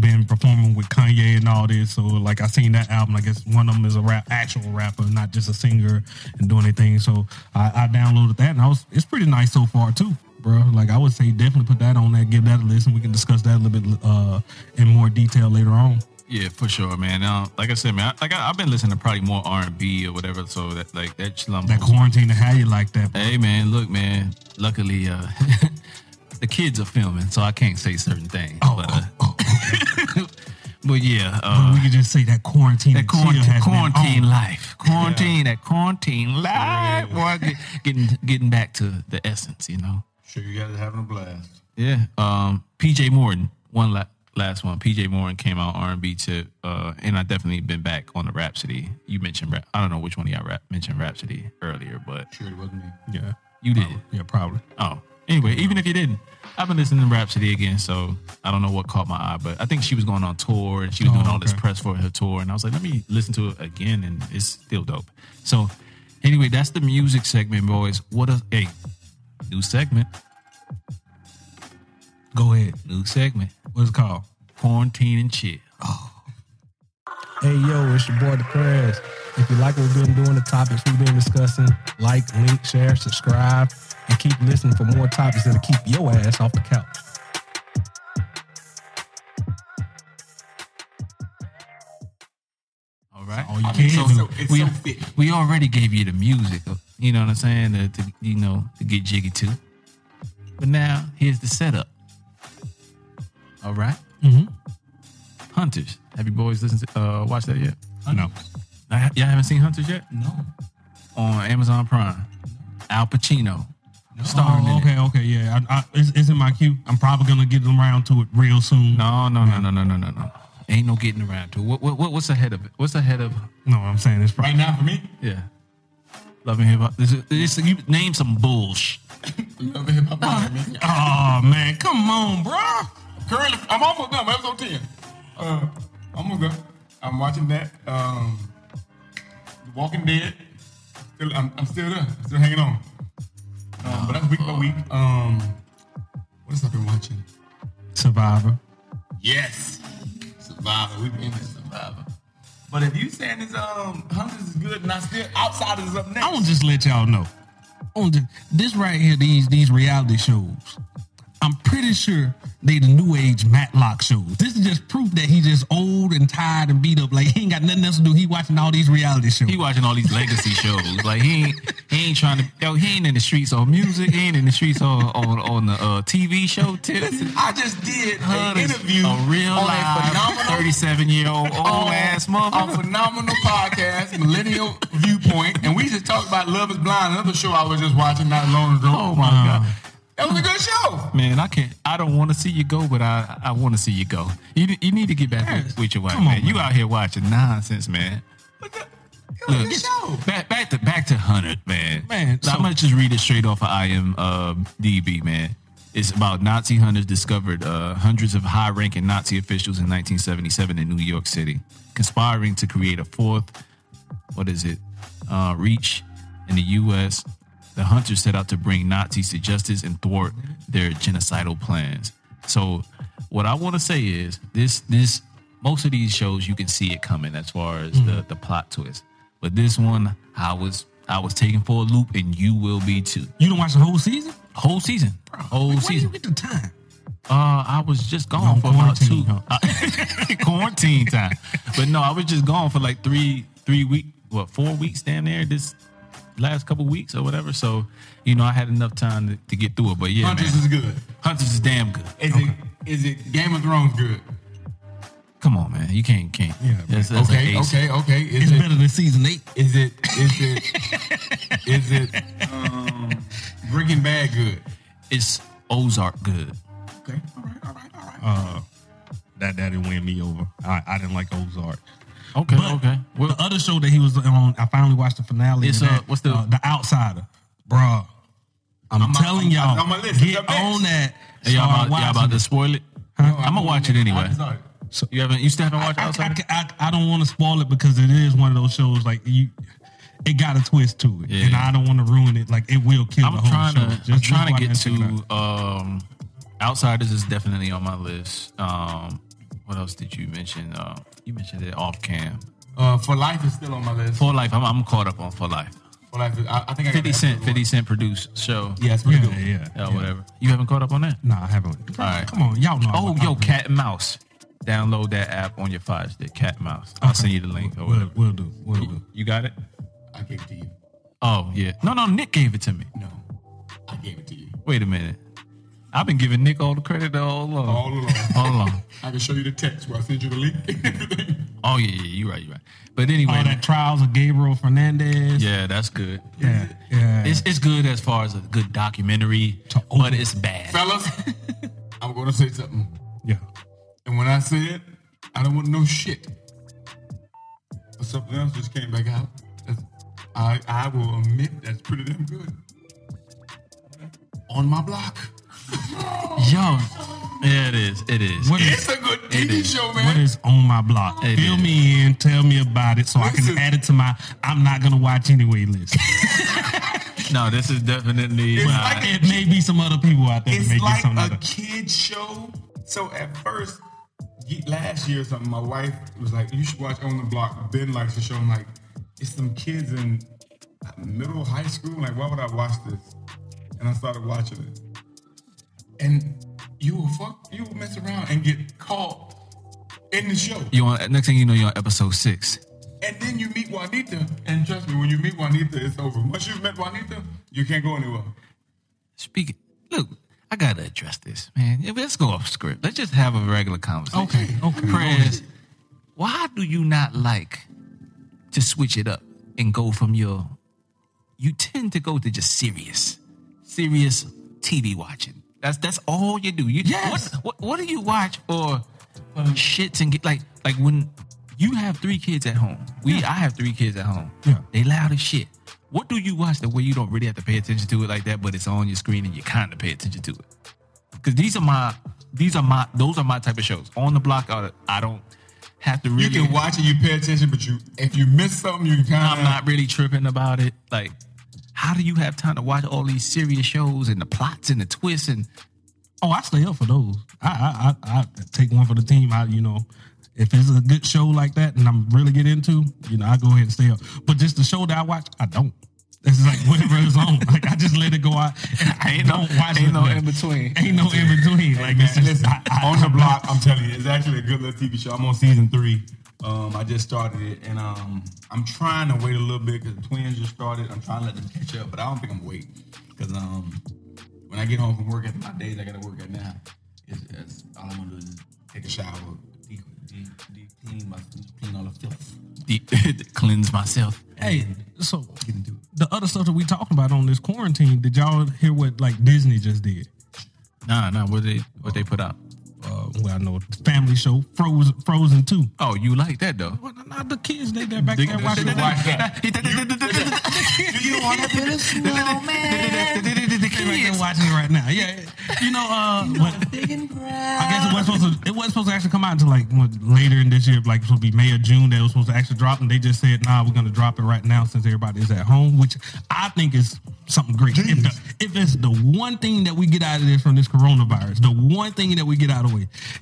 been performing with Kanye and all this. So like I seen that album. I guess one of them is a rap actual rapper, not just a singer and doing anything. So I, I downloaded that and I was it's pretty nice so far too. Bro, like I would say, definitely put that on that, Give that a listen. We can discuss that a little bit uh, in more detail later on. Yeah, for sure, man. Uh, like I said, man, I, like I, I've been listening to probably more R and B or whatever. So that like that slump. That quarantine to have you like that. Bro. Hey, man, look, man. Luckily, uh, the kids are filming, so I can't say certain things. Oh, but, uh, oh, oh. but yeah, But uh, we could just say that quarantine. that quarantine, quarantine life, quarantine, that quarantine life. Boy, get, getting getting back to the essence, you know. Sure, you guys are having a blast. Yeah. Um, PJ Morton, one la- last one. PJ Morton came out R and B tip, uh, and I definitely been back on the Rapsody. You mentioned Rap- I don't know which one of y'all rap- mentioned Rapsody earlier, but Sure, it wasn't me. Yeah, you did. yeah, probably. Oh, anyway, even if you didn't, I've been listening to Rapsody again, so I don't know what caught my eye, but I think she was going on tour and she was Oh, doing all this press for her tour, and I was like, let me listen to it again, and it's still dope. So, anyway, that's the music segment, boys. What a hey, new segment, Go ahead. new segment, What's it called? quarantine and chill. Oh. Hey yo, it's your boy the Prez. If you like what we've been doing, the topics we've been discussing, like, link, share, subscribe, and keep listening for more topics that'll keep your ass off the couch. All right. all you I mean, can it's do. so, we, so we already gave you the music, you know what I'm saying, to, to you know to get jiggy to. But now here's the setup. All right? Mhm. Hunters. Have you boys listened to uh watched that yet? No. I, y'all haven't seen Hunters yet? No. On Amazon Prime. Al Pacino. Starring Oh, in it. okay, okay, yeah. I, I, it's, it's in my queue. I'm probably gonna get around to it real soon. No, no, no, no, no, no, no, no. Ain't no getting around to it. What, what, what what's ahead of it? What's ahead of no, I'm saying it's Right now for me, yeah. Love and hip hop. This is- this- you name some bullshit. love hip hop. I mean, Oh man, come on, bro. Currently, I'm almost done. I'm episode ten. Uh, almost done. I'm watching that. Um, The Walking Dead. Still, I'm, I'm still there. Still hanging on. Um, but that's week by week. Um, what else I've been watching? Survivor. Yes, Survivor. We've been in Survivor. But if you saying this um Hunters is good, and I still Outsiders is up next. I want to just let y'all know. To, this right here, these these reality shows. I'm pretty sure they the new age Matlock shows. This is just proof that he just old and tired and beat up. Like he ain't got nothing else to do. He watching all these reality shows. He watching all these legacy shows. Like he ain't he ain't trying to yo, he ain't in the streets on music, he ain't in the streets on on, on the uh, TV show too. I just did an interview a real a live phenomenal 37 year old old ass A motherfucker. phenomenal podcast, Millennial Viewpoint, and we just talked about Love Is Blind, another show I was just watching not long ago. Oh my god. That was a good show. Man, I can't. I don't want to see you go, but I I want to see you go. You you need to get back Yes. with, with your wife, Come on, man. You out here watching nonsense, man. But the, it was a Look, good show. back back to back to Hundred, man. Man, So I'm gonna just read it straight off of IM uh, DB, man. It's about Nazi hunters discovered uh, hundreds of high-ranking Nazi officials in 1977 in New York City, conspiring to create a fourth. What is it? Uh, reach in the U.S. The hunters set out to bring Nazis to justice and thwart their genocidal plans. So, what I want to say is this: this most of these shows you can see it coming as far as the the plot twist, but this one I was I was taken for a loop, and you will be too. you don't watch the whole season? Whole season, whole Where do season. you get the time? Uh, I was just gone on for about two quarantine, uh, quarantine time, but no, I was just gone for like three three week what four weeks down there this last couple weeks or whatever. So you know I had enough time to, to get through it. But yeah, Hunters man, is good. Hunters is damn good. Is it is it Game of Thrones good? Come on, man. You can't can't. Yeah, That's- that's an Okay, ace. okay, okay. Is It's it better than season eight. is it is it is it um, Breaking Bad good? It's Ozark good. Okay, all right, all right, all right. Uh, that that didn't win me over. I, I didn't like Ozark. Okay, But okay. Well, the other show that he was on, I finally watched the finale. It's, uh, that, what's the- the Outsider, bruh. I'm, I'm- telling I'm- y'all, on my list. get on that. y'all about, y'all about to spoil it? No, I'm gonna watch it anyway. I'm. You haven't? You still haven't watched I, I, Outsider? I, I don't want to spoil it because it is one of those shows like you. It got a twist to it, Yeah. and I don't want to ruin it. Like it will kill I'm the whole show. to. Just- I'm trying to get and check it out. to. Um, Outsiders is definitely on my list. Um, what else did you mention? Uh, you mentioned it off cam. Uh, For Life is still on my list. For Life, I'm, I'm caught up on For Life. For Life, is, I, I think I got 50 the Cent, episode 50 Cent produced show. Yeah, it's pretty Yeah, good. yeah, Yeah, yeah. whatever. You haven't caught up on that? No, I haven't. All right. Come on, y'all know. Oh, I- yo, I- Cat and Mouse. Download that app on your Fire Stick, Cat and Mouse. I'll send you the link or We'll, whatever. we'll do. We'll do. You got it? I gave it to you. Oh, yeah. No, no, Nick gave it to me. No, I gave it to you. Wait a minute. I've been giving Nick all the credit all along. All along. All along. I can show you the text where I sent you the link. Oh, yeah, yeah, you're right, you're right. But anyway, All that trials of Gabriel Fernandez. yeah, that's good. yeah, yeah. It's, it's good as far as a good documentary, To but it's bad. Fellas, I'm going to say something. yeah. And when I say it, I don't want no shit. But something else just came back out. That's, I, I will admit that's pretty damn good. On my block. Yo, yeah, it is. It is. What is It's a good TV show, man. is on my block? It Fill is. me in. Tell me about it so I can add it to my I'm not gonna watch anyway list. No, this is definitely. It's not- like it may be some other people out there that It's like a other. kid show. So at first, last year or something, my wife was like, "You should watch On the Block." Ben likes the show. I'm like, "It's some kids in middle high school. Like, why would I watch this?" And I started watching it, and you will fuck, you will mess around and get caught in the show. you on next thing you know, you're on episode six. And then you meet Juanita, and trust me, when you meet Juanita, it's over. Once you've met Juanita, you can't go anywhere. Speaking, look, I gotta address this, man. Let's go off script. Let's just have a regular conversation. Okay, okay. Prez, why do you not like to switch it up and go from your? You tend to go to just serious, serious TV watching. That's that's all you do. You Yes. What what, what do you watch for? for shits and get like like when you have three kids at home. We I have three kids at home. Yeah. They loud as shit. What do you watch that way you don't really have to pay attention to it like that, but it's on your screen and you kind of pay attention to it? Because these are my these are my those are my type of shows. On the block, I I don't have to really. You can watch it, you pay attention, but you if you miss something, you kind of. I'm not really tripping about it. Like, how do you have time to watch all these serious shows and the plots and the twists and Oh, I stay up for those. I I I, I take one for the team. I you know, if it's a good show like that and I'm really get into, you know, I go ahead and stay up. But just the show that I watch, I don't. This is like whatever is on. Like I just let it go out. And I Ain't no- don't watch ain't it, no in between. Ain't no in between. Like man, just listen, I, I, on the block. I'm telling you, it's actually a good little TV show. I'm on season three. Um, I just started it, and um, I'm trying to wait a little bit because the twins just started. I'm trying to let them catch up, but I don't think I'm waiting because um, when I get home from work after my days I got to work at now, it's, it's, all I want to do is take a shower, deep, deep, deep clean my clean all the filth. deep, cleanse myself? Hey, so Get into it. the other stuff that we talking about on this quarantine, did y'all hear what like Disney just did? Nah, nah. What they what they put out? Uh, well, I know the family show Frozen, Frozen Two. Oh, you like that though? Well, not the kids. They there back there watching. they- the- Watch that. You want to build a The They right there kids. watching it right now. Yeah, you know. Uh, but I guess it wasn't supposed to. It wasn't supposed to actually come out until like what, later in this year, like supposed to be May or June. That was supposed to actually drop, and they just said, "Nah, we're gonna drop it right now since everybody is at home," which I think is something great. If, the, if it's the one thing that we get out of this from this coronavirus, the one thing that we get out of it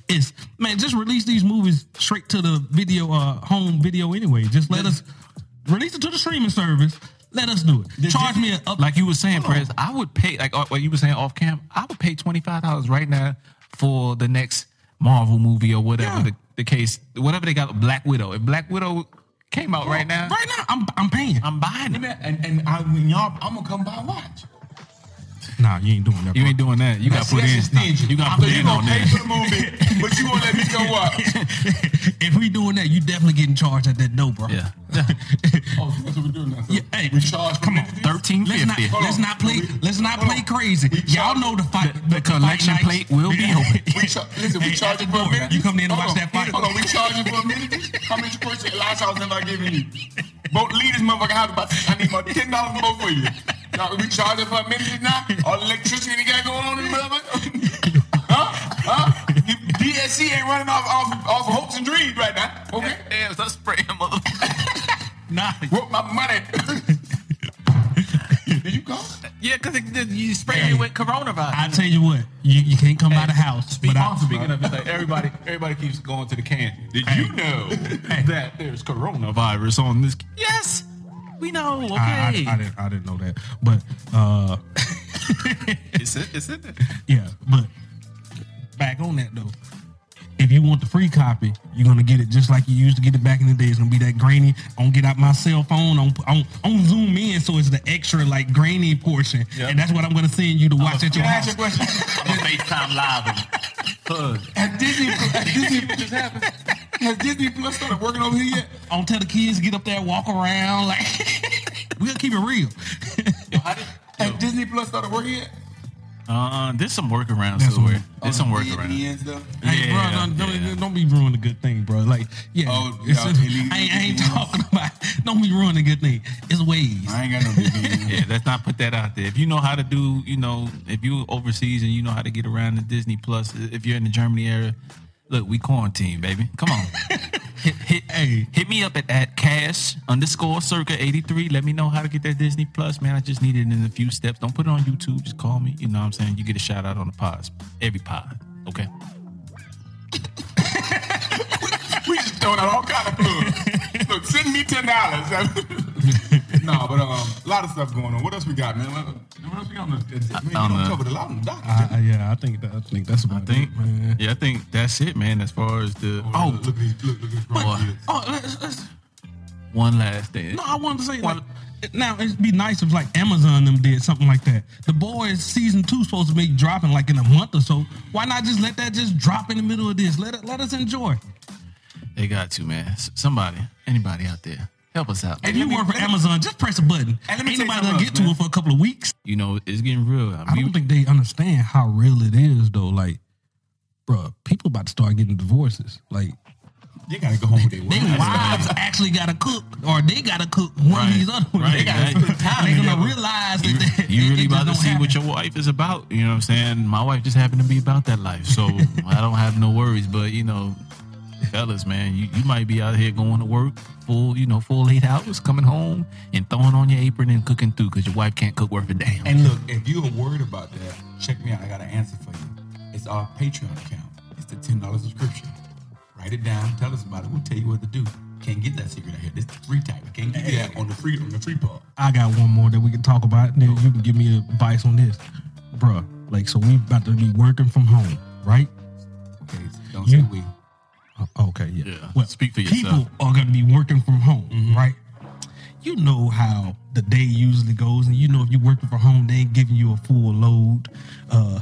is, man, just release these movies straight to the video, uh, home video anyway. Just let us release it to the streaming service. Let us do it. Charge me a up. Like you were saying, Prez, I would pay like uh, what you were saying off cam. I would pay twenty five dollars right now for the next Marvel movie or whatever Yeah. the, the case, whatever they got. Black Widow. If Black Widow came out right now, Right now, I'm I'm paying. I'm buying it. And, and I, when y'all, I'm gonna come by and watch. Nah, Nah, you ain't doing that. You ain't doing that. You got See, put in. just stingy. You got so put you in gonna on pay that. for the movie, but you won't let me go what? if we doing that, you definitely getting charged at that door, bro. Yeah. Oh, so that's what we're doing now. So Yeah, hey, we charge. come on, Thirteen Let's not let's on. not play We- let's not play on. crazy. We Y'all know the fight. the- the collection fight plate will be open. We char- listen, we Hey, charge you at for the a door, minute. you come in and watch that fight. Hold on, we charge you for a minute. How much course last house have I given you? Both lead this motherfucker house about I need about ten dollars more for you. Now, we charge it for a minute now. All the electricity you got going on in the motherfucker. huh? Huh? You, DSC ain't running off off off of hopes and dreams right now. Okay. Damn, stop spraying, motherfucker. Nah, What my money? Did you call? Yeah, because you spray it with coronavirus. I tell you what, you, you can't come out of the house. Speak, without- speaking of it, like everybody, everybody keeps going to the can. Did you know that there's coronavirus on this? Yes, we know. Okay, I, I, I didn't I didn't know that, but uh, it's it. It's it. yeah, but back on that though. If you want the free copy, you're gonna get it just like you used to get it back in the day. It's gonna be that grainy. I'm gonna get out my cell phone. I'm, I'm, I'm zoom in so it's the extra like grainy portion, Yep. and that's what I'm gonna send you to watch at Can your I ask house. you a question? I'm a FaceTime live. and- Has Disney, has Disney just happened? Has Disney Plus started working over here yet? I don't tell the kids to get up there, walk around. Like we'll keep it real. Yo, did- Has yo, Disney Plus started working yet? Uh, there's some workarounds That's somewhere. There's some workarounds. Stuff. Hey, Yeah, bro, don't, don't, yeah. don't be ruining a good thing, bro. Like, yeah, Oh, it's y'all I, ain't, I ain't VPNs? talking about. Don't be ruining a good thing. It's ways. I ain't got no VPN. Yeah, let's not put that out there. If you know how to do, you know, if you overseas and you know how to get around the Disney Plus, if you're in the Germany area, look, we quarantine, baby. Come on. hit, hit, Hey. hit me up at, at cash underscore circa 83. Let me know how to get that Disney Plus, man. I just need it in a few steps. Don't put it on YouTube. Just call me. You know what I'm saying? You get a shout out on the pods. Every pod. Okay. we just throwing out all kind of plugs. Look, send me ten dollars. no, but um, a lot of stuff going on. What else we got, man? What, what else we got on the? Man, on don't the- cover a lot on the docket. I, I- yeah, I think that, I think that's about I think, it, man. yeah, I think that's it, man. As far as the oh, oh, look, at these, look, look at these Boy. grown kids. Oh, let's, let's, one last thing. no, I wanted to say like. Now it'd be nice if like Amazon them did something like that. The boys season two supposed to be dropping like in a month or so. Why not just let that just drop in the middle of this? Let it, let us enjoy. They got to, man. S- Somebody, anybody out there, help us out. If you work for me- Amazon, just press a button. And let me Ain't nobody gonna get to else, it for a couple of weeks. You know, it's getting real. I don't think they understand how real it is, though. Like, bruh, people about to start getting divorces. Like, You gotta go home with their their wives. wives actually got to cook, or they got to cook one Right, of these other ones. right, they got right. to spend time. They're gonna together. realize that you, they, you really it about to see don't what your wife is about. You know what I'm saying? My wife just happened to be about that life, so I don't have no worries. But you know, fellas, man, you, you might be out here going to work full, you know, full eight hours, coming home and throwing on your apron and cooking through because your wife can't cook worth a damn. And look, if you are worried about that, check me out. I got an answer for you. It's our Patreon account. It's the ten dollars subscription. Write it down. Tell us about it. We'll tell you what to do. Can't get that secret out here. This is free type. I can't get that on the free on the free part. I got one more that we can talk about. Then you can give me advice on this, bruh. Like, so we about to be working from home, right? Okay, don't You- say we. Uh, Okay, yeah. Yeah, speak for yourself. People are going to be working from home, right? You know how the day usually goes, and you know if you're working from home, they ain't giving you a full load. Uh,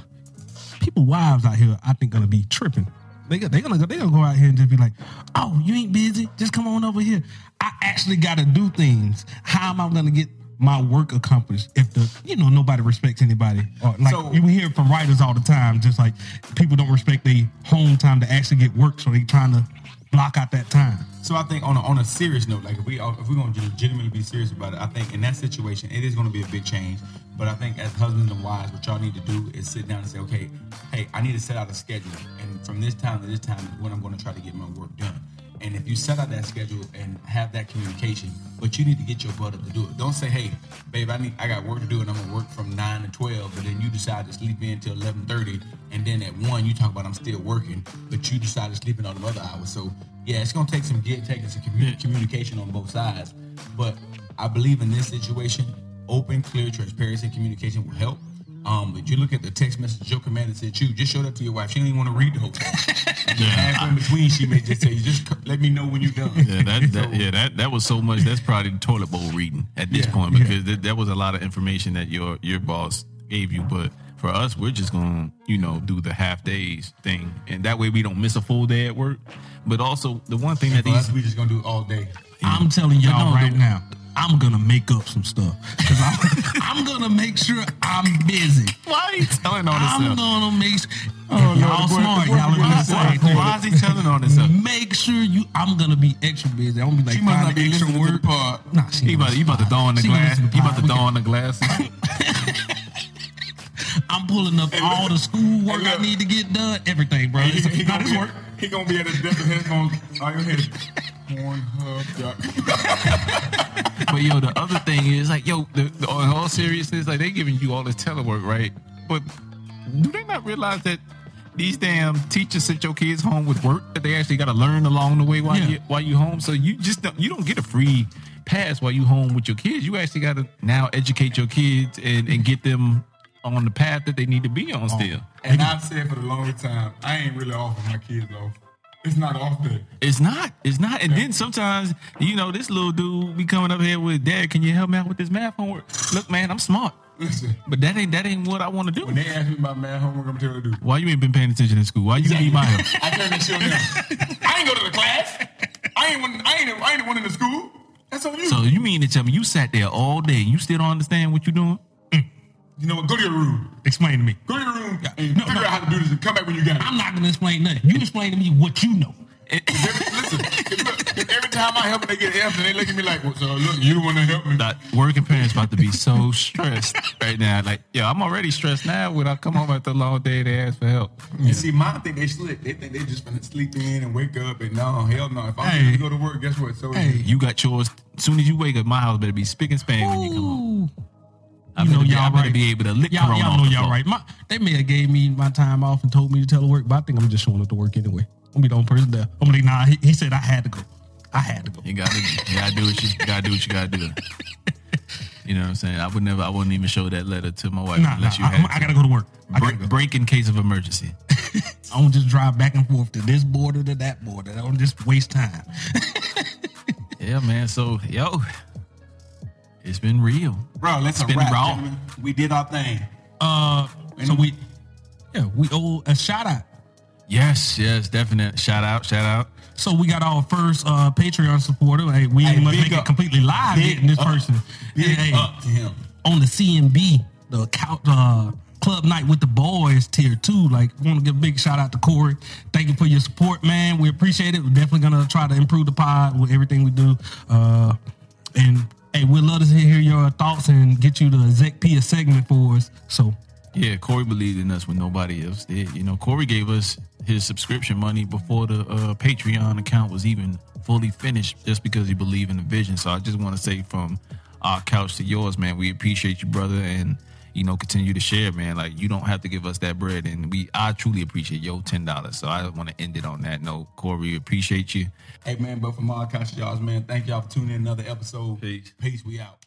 people, wives out here, I think, gonna be tripping. They they gonna they gonna go out here and just be like, "Oh, you ain't busy? Just come on over here." I actually got to do things. How am I gonna get my work accomplished if the you know nobody respects anybody? Or like So- you hear from writers all the time, just like people don't respect their home time to actually get work, so they trying to block out that time. So I think on a, on a serious note, like if we if we're gonna legitimately be serious about it, I think in that situation it is gonna be a big change. But I think as husbands and wives, what y'all need to do is sit down and say, okay, hey, I need to set out a schedule, and from this time to this time is when I'm gonna try to get my work done. And if you set out that schedule and have that communication, but you need to get your butt up to do it. Don't say, hey, babe, I need I got work to do and I'm gonna work from nine to twelve, but then you decide to sleep in till eleven thirty, and then at one you talk about I'm still working, but you decide to sleep in all the other hours. So yeah, it's gonna take some take and some commu- communication on both sides. But I believe in this situation, open, clear, transparency, and communication will help. Um, but you look at the text message your commander sent you, just showed up to your wife. She didn't even want to read the whole thing. Yeah. Halfway in between, she may just say, "Just let me know when you're done." Yeah, that, that So- yeah that that was so much. That's probably the toilet bowl reading at this Yeah, point yeah. because th- that was a lot of information that your your boss gave you. But for us, we're just gonna, you know, do the half days thing, and that way we don't miss a full day at work. But also the one thing that For us, these we just gonna do all day. I'm telling y'all no, right the- now, I'm gonna make up some stuff because I'm, I'm gonna make sure I'm busy. why are you telling on I'm himself? gonna make sure. Oh, no, y'all smart. Y'all are doing the the same same. Why is he telling on himself? Make sure you. I'm gonna be extra busy. I'm gonna be like She must not be extra listening to the work. pod. Nah, she He about, he about to throw on the She glass. He about to throw on the glasses. I'm pulling up all the school work Hey, I need to get done. Everything, bro. He, It's, he, gonna be, work. he gonna be at his desk with headphones. All your head. Pornhub. But yo, the other thing is like, yo, the, the, in all seriousness, like they giving you all this telework, right? But do they not realize that these damn teachers sent your kids home with work that they actually got to learn along the way while Yeah. you while you home? So you just don't, you don't get a free pass while you home with your kids. You actually got to now educate your kids and, and get them on the path that they need to be on oh. still. And I've said for the longest time, I ain't really offering my kids off. It's not off day. It's not. It's not. And then sometimes, you know, this little dude be coming up here with, Dad, can you help me out with this math homework? Look, man, I'm smart. Listen, But that ain't that ain't what I want to do. when they ask me about math homework, I'm telling you to do. Why you ain't been paying attention in school? Why you need my help? I shit on them. I ain't go to the class. I ain't one. I ain't. I ain't one in the school. That's on you. So you mean to tell me you sat there all day? You still don't understand what you're doing? You know what? Go to your room. Explain to me. Go to your room and No, figure no. out how to do this and come back when you got it. I'm not gonna explain nothing. You explain to me what you know. Listen, if, look, if every time I help them, they get F, and they look at me like, well, so look, you want to help me. That working parents about to be so stressed right now. Like, yeah, I'm already stressed now when I come home after a long day. They ask for help. You see, mine think they slick. They think they just gonna sleep in and wake up, and no, hell no. If I'm Hey. gonna go to work, guess what? So Hey. you. Got chores. As soon as you wake up, my house better be spick and span when you come home. Ooh. I You know y'all right. be able to lick Y'all, Corona y'all know y'all right. My, they may have gave me my time off and told me to tell her work, but I think I'm just showing up to work anyway. I'm gonna be the only person there. I'm gonna like, nah. He, he said I had to go. I had to go. You gotta, you gotta do what you, you gotta do what you gotta do. You know what I'm saying? I would never, I wouldn't even show that letter to my wife Nah, nah. unless you I, had I gotta go to work. I break, go. break in case of emergency. I don't just drive back and forth to this border to that border. I don't just waste time. yeah, man. So, yo, it's been real. Bro, let's been wrap, raw. gentlemen. We did our thing. Uh, so we, yeah, we owe a shout out. Yes, yes, definite. Shout out, shout out. So we got our first uh, Patreon supporter. Hey, we Hey, ain't must make it completely live Big getting this up. person. Big Hey, hey, up to him. on the CMB, the couch, uh, club night with the boys tier two. Like, want to give a big shout out to Corey. Thank you for your support, man. We appreciate it. We're definitely gonna try to improve the pod with everything we do. Uh, and hey, we'd love to hear your thoughts and get you the Zec Pia segment for us. So Yeah, Corey believed in us when nobody else did. You know, Corey gave us his subscription money before the uh, Patreon account was even fully finished, just because he believed in the vision. So I just want to say, from our couch to yours, man, we appreciate you, brother, and you know, continue to share, man. Like you don't have to give us that bread, and we I truly appreciate your ten dollars. So I want to end it on that note. Corey, appreciate you. Hey man, but from all accounts, y'all, man, thank y'all for tuning in another episode. Peace. Peace. We out.